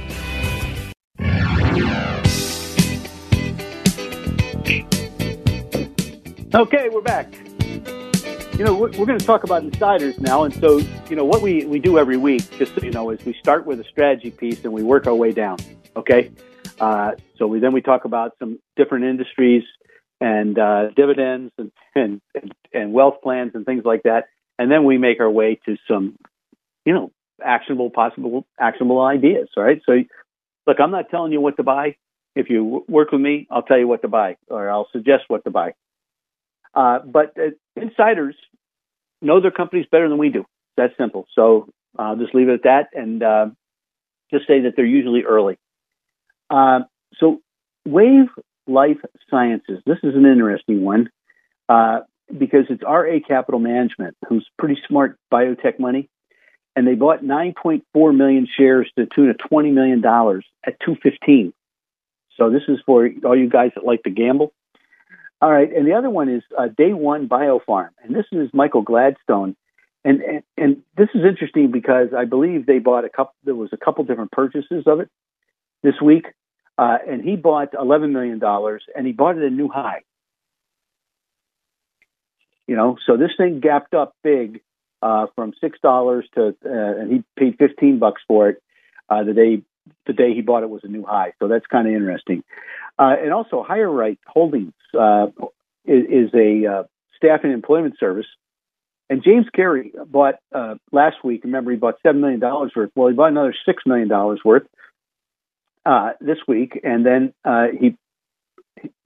Okay, we're back. You know, we're, we're going to talk about insiders now. And so, you know, what we, we do every week, just so you know, is we start with a strategy piece and we work our way down. Okay. Uh, so we, then we talk about some different industries and uh, dividends and, and, and wealth plans and things like that. And then we make our way to some, you know, actionable, possible, actionable ideas. All right. So, look, I'm not telling you what to buy. If you work with me, I'll tell you what to buy or I'll suggest what to buy. Uh, but uh, insiders know their companies better than we do. That's simple. So I'll just leave it at that and uh, just say that they're usually early. Uh, so Wave Life Sciences, this is an interesting one uh, because it's RA Capital Management, who's pretty smart biotech money. And they bought 9.4 million shares to the tune of $20 million at 215. So this is for all you guys that like to gamble. All right, and the other one is uh, Day One Biofarm, and this is Michael Gladstone, and, and and this is interesting because I believe they bought a couple. There was a couple different purchases of it this week, uh, and he bought eleven million dollars, and he bought it at a new high. You know, so this thing gapped up big uh, from six dollars to, uh, and he paid fifteen bucks for it uh, the day the day he bought it was a new high. So that's kind of interesting. Uh, and also, HireRight Holdings uh, is, is, a uh, staffing employment service, And James Carey bought uh, last week. Remember, he bought seven million dollars worth. Well, he bought another six million dollars worth uh, this week, and then uh, he,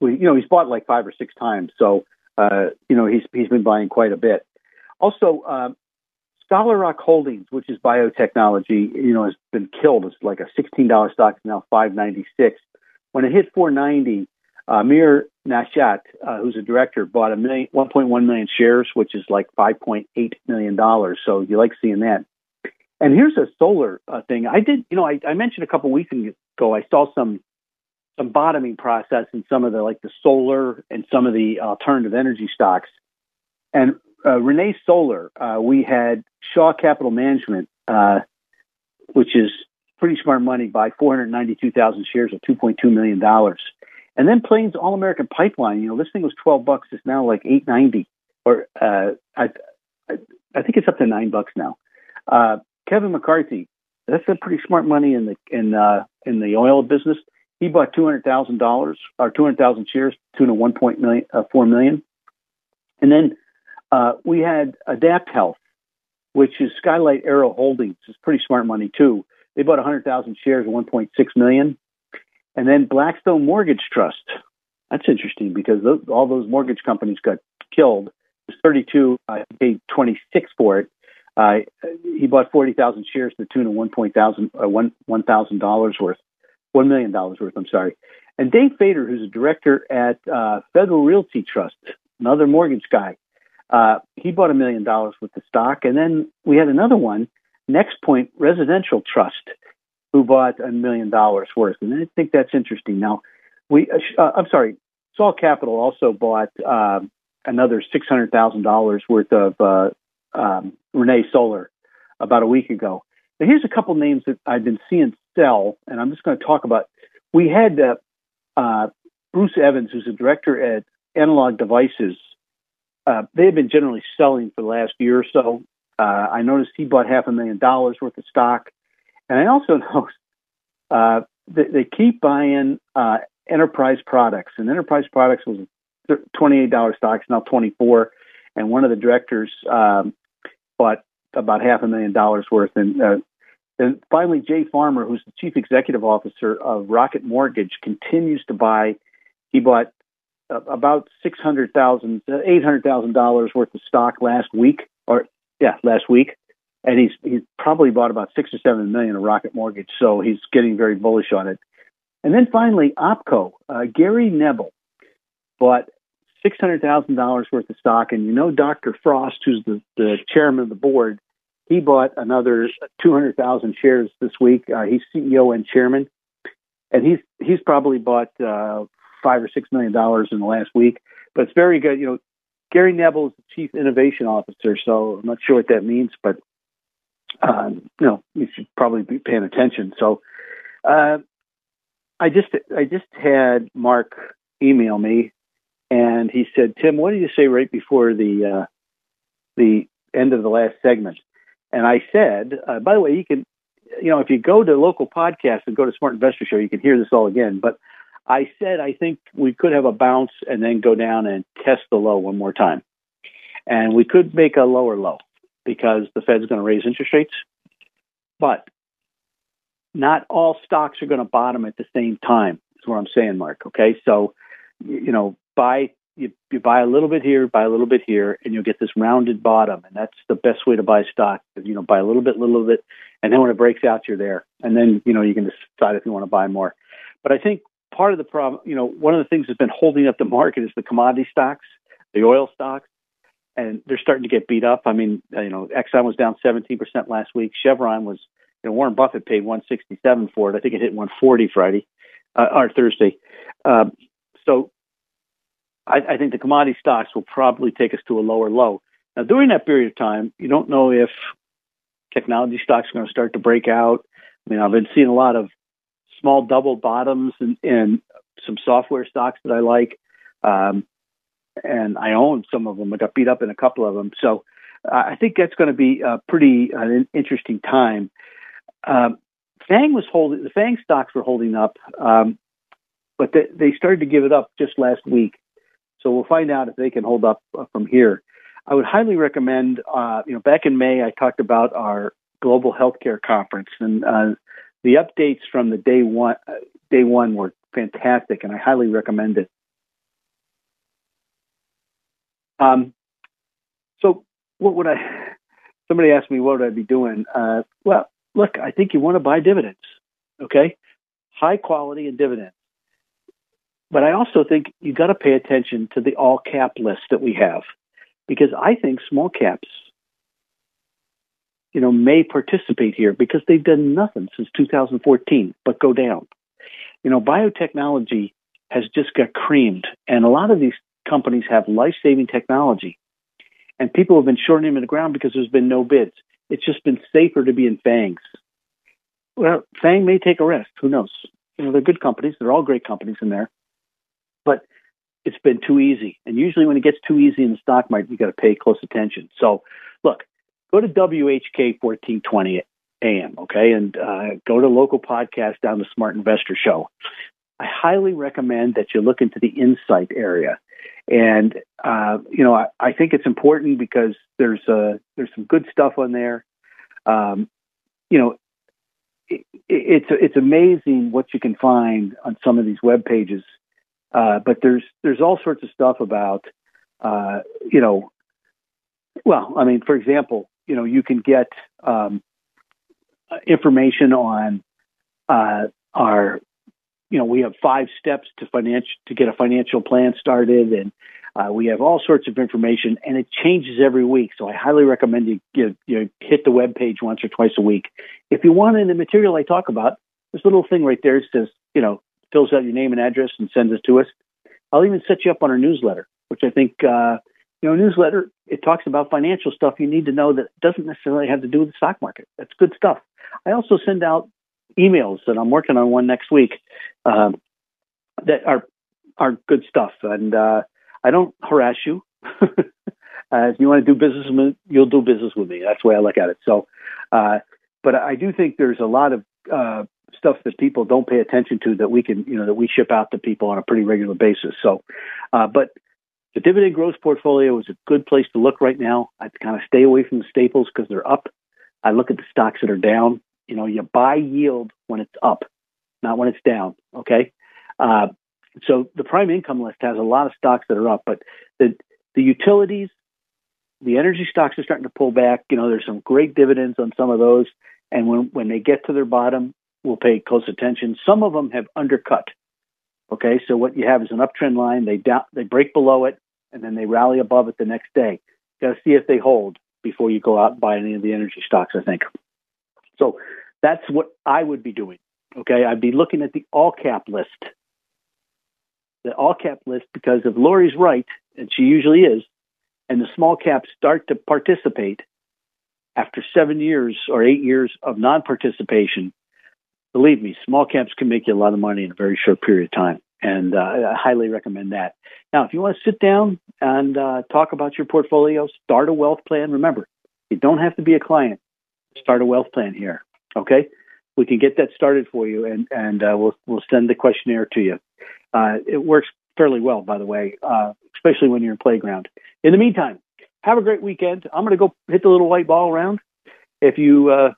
you know, he's bought like five or six times. So, uh, you know, he's he's been buying quite a bit. Also, Scholar Rock Holdings, which is biotechnology, you know, has been killed. It's like a sixteen dollar stock. It's now five ninety six. When it hit four ninety, uh, Mir Nashat, uh, who's a director, bought a million, 1.1 million shares, which is like 5.8 million dollars. So you like seeing that. And here's a solar uh, thing. I did, you know, I, I mentioned a couple weeks ago. I saw some some bottoming process in some of the like the solar and some of the alternative energy stocks. And uh, ReneSola, uh, we had Shah Capital Management, uh, which is pretty smart money, buy 492,000 shares of 2.2 million dollars. And then Plains All American Pipeline, you know, this thing was 12 bucks. It's now like 890 or, uh, I, I, think it's up to nine bucks now. Uh, Kevin McCarthy, that's a pretty smart money in the, in, uh, in the oil business. He bought $200,000 or 200,000 shares, tune of 1.4 million, uh, 4 million. And then, uh, we had Adapt Health, which is Skylight Arrow Holdings. It's pretty smart money too. They bought 100,000 shares, 1.6 million. And then Blackstone Mortgage Trust. That's interesting because those, all those mortgage companies got killed. It was 32, I uh, paid 26 for it. Uh, he bought 40,000 shares to the tune of $1,000 uh, $1, worth, $1 million worth, I'm sorry. And Dave Faeder, who's a director at uh, Federal Realty Trust, another mortgage guy, uh, he bought a million dollars worth of stock. And then we had another one, NexPoint Residential Trust who bought a million dollars worth, and I think that's interesting. Now, we uh, uh I'm sorry, Saul Capital also bought uh, another six hundred thousand dollars worth of uh, um, ReneSola about a week ago. Now, here's a couple names that I've been seeing sell, and I'm just going to talk about. We had Bruce Evans, who's a director at Analog Devices. They have been generally selling for the last year or so. I noticed he bought half a million dollars worth of stock. And I also know uh, they, they, keep buying uh, enterprise products, and enterprise products was twenty-eight dollars stocks, now twenty-four. And one of the directors um, bought about half a million dollars worth. And, uh, and finally, Jay Farner, who's the chief executive officer of Rocket Mortgage, continues to buy. He bought uh, about six hundred thousand, uh, eight hundred thousand dollars worth of stock last week, or yeah, last week and he's he's probably bought about six or seven million of Rocket Mortgage, so he's getting very bullish on it. And then finally, OPKO, uh, Gary Nabel bought six hundred thousand dollars worth of stock, and you know Dr. Frost, who's the, the chairman of the board, he bought another two hundred thousand shares this week. Uh, he's CEO and chairman, and he's he's probably bought uh, five or six million dollars in the last week. But it's very good. You know, Gary Nabel is the chief innovation officer, so I'm not sure what that means, but um, you know, you should probably be paying attention. So, uh, I just I just had Mark email me, and he said, "Tim, what did you say right before the uh, the end of the last segment?" And I said, uh, "By the way, you can, you know, if you go to local podcasts and go to Smart Investor Show, you can hear this all again." But I said I think we could have a bounce and then go down and test the low one more time, and we could make a lower low because the Fed's going to raise interest rates. But not all stocks are going to bottom at the same time. Is what I'm saying, Mark. Okay, so you know, buy you, you buy a little bit here, buy a little bit here, and you'll get this rounded bottom, and that's the best way to buy stock. You know, buy a little bit, little bit, and then when it breaks out, you're there, and then you know you can decide if you want to buy more. But I think part of the problem, you know, one of the things that's been holding up the market is the commodity stocks, the oil stocks and they're starting to get beat up. I mean, uh, you know, Exxon was down 17% last week. Chevron was, you know, Warren Buffett paid 167 for it. I think it hit 140 Friday uh, or Thursday. Um, so I, I think the commodity stocks will probably take us to a lower low. Now, during that period of time, you don't know if technology stocks are going to start to break out. I mean, I've been seeing a lot of small double bottoms and, and some software stocks that I like. Um, and I own some of them. I got beat up in a couple of them, so uh, I think that's going to be a pretty uh, interesting time. Um, Fang was holding the Fang stocks were holding up, um, but they, they started to give it up just last week. So we'll find out if they can hold up uh, from here. I would highly recommend. Uh, you know, back in May, I talked about our global healthcare conference, and uh, the updates from the day one uh, day one were fantastic, and I highly recommend it. Um, so, what would I? Somebody asked me what would I be doing. Uh, well, look, I think you want to buy dividends. Okay, high quality and dividends. But I also think you got to pay attention to the all cap list that we have, because I think small caps, you know, may participate here because they've done nothing since 2014 but go down. You know, biotechnology has just got creamed, and a lot of these companies have life saving technology. And people have been shorting them in the ground because there's been no bids. It's just been safer to be in FANGs. Well, FANG may take a risk. Who knows? You know, they're good companies. They're all great companies in there. But it's been too easy. And usually when it gets too easy in the stock market, you got to pay close attention. So look, go to WHK 1420 AM, okay? And uh, go to local podcast down the Smart Investor Show. I highly recommend that you look into the insight area. And uh, you know, I, I, think it's important because there's uh, there's some good stuff on there. Um, you know, it, it's it's amazing what you can find on some of these web pages. Uh, but there's there's all sorts of stuff about uh, you know, well, I mean, for example, you know, you can get um, information on uh, our you know, we have five steps to financial to get a financial plan started, and uh, we have all sorts of information, and it changes every week. So I highly recommend you, you, you hit the web page once or twice a week. If you want in the material I talk about, a little thing right there says, you know, fills out your name and address and sends it to us. I'll even set you up on our newsletter, which I think, uh, you know, newsletter it talks about financial stuff you need to know that doesn't necessarily have to do with the stock market. That's good stuff. I also send out emails, and I'm working on one next week um, that are are good stuff. And uh, I don't harass you. uh, if you want to do business with me, you'll do business with me. That's the way I look at it. So, uh, but I do think there's a lot of uh, stuff that people don't pay attention to that we can, you know, that we ship out to people on a pretty regular basis. So, uh, but the dividend growth portfolio is a good place to look right now. I kind of stay away from the staples because they're up. I look at the stocks that are down. You know, you buy yield when it's up, not when it's down. Okay. Uh, so the prime income list has a lot of stocks that are up, but the the utilities, the energy stocks are starting to pull back. You know, there's some great dividends on some of those, and when when they get to their bottom, we'll pay close attention. Some of them have undercut. Okay, so what you have is an uptrend line. They down, they break below it, and then they rally above it the next day. Got to see if they hold before you go out and buy any of the energy stocks. I think. So that's what I would be doing. Okay, I'd be looking at the all cap list. The all cap list because if Lori's right, and she usually is, and the small caps start to participate after seven years or eight years of non participation, believe me, small caps can make you a lot of money in a very short period of time. And uh, I highly recommend that. Now, if you want to sit down and uh, talk about your portfolio, start a wealth plan. Remember, you don't have to be a client. Start a wealth plan here. Okay, we can get that started for you, and and uh, we'll we'll send the questionnaire to you. Uh, it works fairly well, by the way, uh, especially when you're in playground. In the meantime, have a great weekend. I'm going to go hit the little white ball around. If you uh,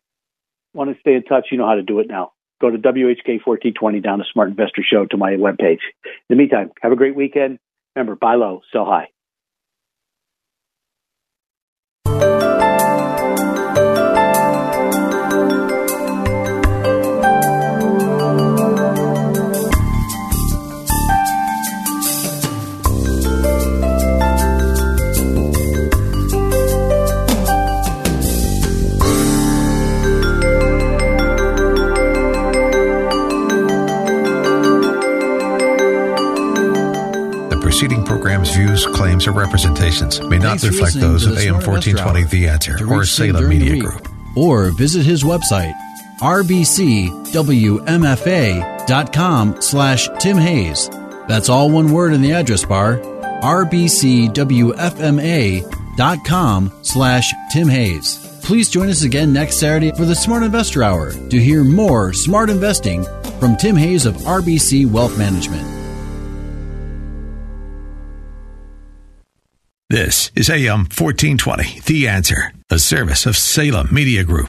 want to stay in touch, you know how to do it now. Go to WHK 1420 down the Smart Investor Show to my webpage. In the meantime, have a great weekend. Remember, buy low, sell high. Program's views, claims, or representations may not reflect those of AM 1420 The Answer or Salem Media Group. Or visit his website, rbcwmfa.com slash Tim Hayes. That's all one word in the address bar, rbcwfma.com slash Tim Hayes. Please join us again next Saturday for the Smart Investor Hour to hear more smart investing from Tim Hayes of RBC Wealth Management. Is AM 1420, The Answer, a service of Salem Media Group.